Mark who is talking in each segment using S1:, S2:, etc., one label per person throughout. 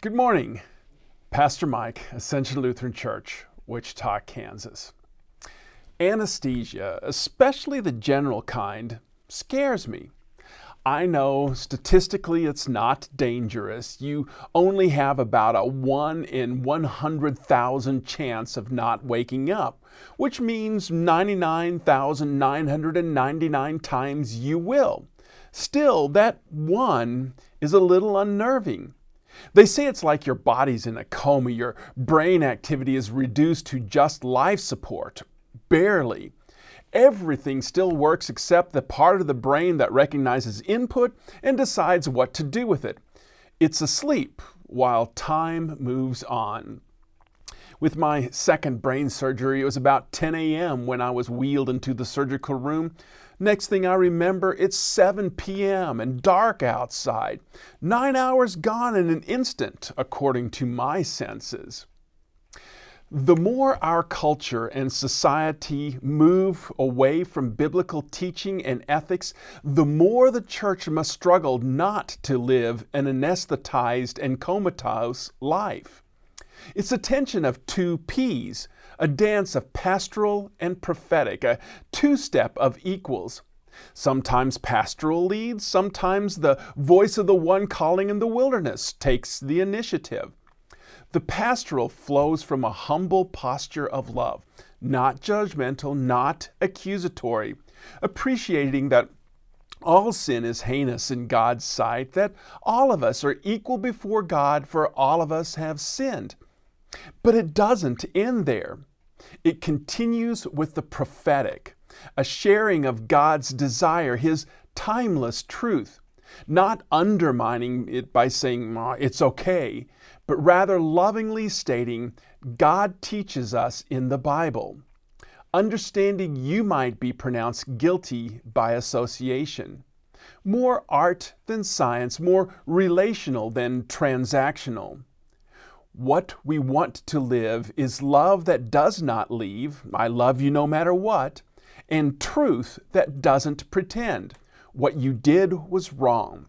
S1: Good morning. Pastor Mike, Ascension Lutheran Church, Wichita, Kansas. Anesthesia, especially the general kind, scares me. I know statistically it's not dangerous. You only have about a 1 in 100,000 chance of not waking up, which means 99,999 times you will. Still, that 1 is a little unnerving. They say it's like your body's in a coma, your brain activity is reduced to just life support. Barely. Everything still works except the part of the brain that recognizes input and decides what to do with it. It's asleep while time moves on. With my second brain surgery, it was about 10 a.m. when I was wheeled into the surgical room. Next thing I remember, it's 7 p.m. and dark outside. Nine hours gone in an instant, according to my senses. The more our culture and society move away from biblical teaching and ethics, the more the church must struggle not to live an anesthetized and comatose life. It's a tension of two P's, a dance of pastoral and prophetic, a two step of equals. Sometimes pastoral leads, sometimes the voice of the one calling in the wilderness takes the initiative. The pastoral flows from a humble posture of love, not judgmental, not accusatory, appreciating that all sin is heinous in God's sight, that all of us are equal before God, for all of us have sinned. But it doesn't end there. It continues with the prophetic, a sharing of God's desire, His timeless truth, not undermining it by saying it's okay, but rather lovingly stating God teaches us in the Bible. Understanding you might be pronounced guilty by association. More art than science, more relational than transactional. What we want to live is love that does not leave, I love you no matter what, and truth that doesn't pretend. What you did was wrong.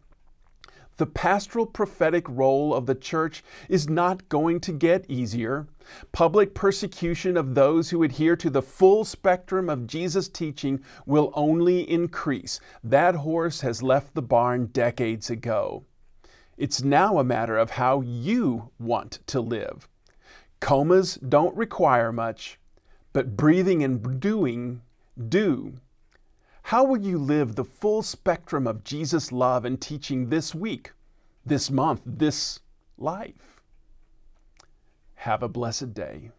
S1: The pastoral prophetic role of the church is not going to get easier. Public persecution of those who adhere to the full spectrum of Jesus' teaching will only increase. That horse has left the barn decades ago. It's now a matter of how you want to live. Comas don't require much, but breathing and doing do. How will you live the full spectrum of Jesus' love and teaching this week, this month, this life? Have a blessed day.